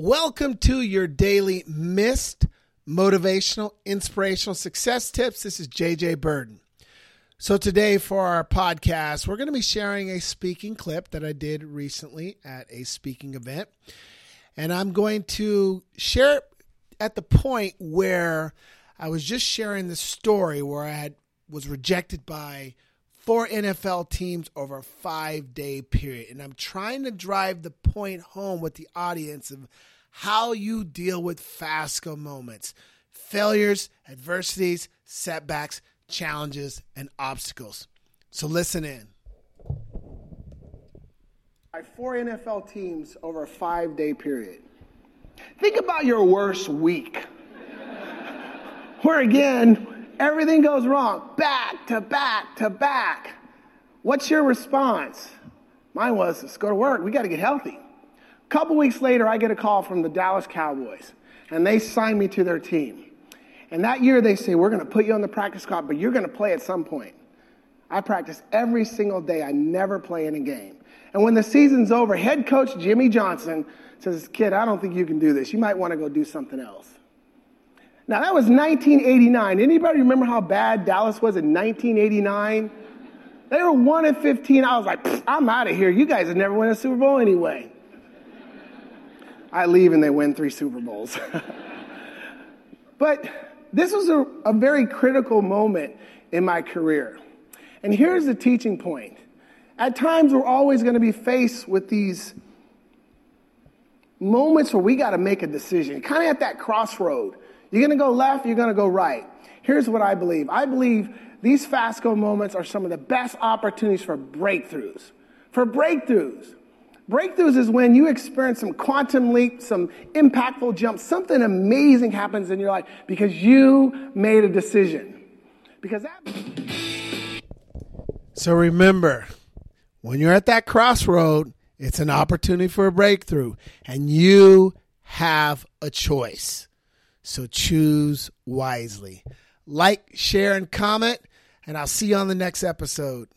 Welcome to your daily missed motivational, inspirational success tips. This is JJ Birden. So, today for our podcast, we're going to be sharing a speaking clip that I did recently at a speaking event. And I'm going to share it at the point where I was just sharing the story where I had, was rejected by four NFL teams over a five day period. And I'm trying to drive the point home with the audience of how you deal with FASCO moments, failures, adversities, setbacks, challenges, and obstacles. So listen in. Four NFL teams over a five day period. Think about your worst week. Where again, everything goes wrong, back to back to back. What's your response? Mine was, let's go to work. We got to get healthy. A couple weeks later, I get a call from the Dallas Cowboys, and they sign me to their team. And that year, they say, We're going to put you on the practice squad, but you're going to play at some point. I practice every single day. I never play in a game. And when the season's over, head coach Jimmy Johnson says, Kid, I don't think you can do this. You might want to go do something else. Now, that was 1989. Anybody remember how bad Dallas was in 1989? They were 1 and 15. I was like, I'm out of here. You guys have never won a Super Bowl anyway. I leave and they win three Super Bowls. but this was a, a very critical moment in my career. And here's the teaching point. At times, we're always going to be faced with these moments where we got to make a decision, kind of at that crossroad. You're going to go left, you're going to go right. Here's what I believe I believe these FASCO moments are some of the best opportunities for breakthroughs. For breakthroughs. Breakthroughs is when you experience some quantum leap, some impactful jump, something amazing happens in your life because you made a decision. Because that. So remember, when you're at that crossroad, it's an opportunity for a breakthrough, and you have a choice. So choose wisely. Like, share, and comment, and I'll see you on the next episode.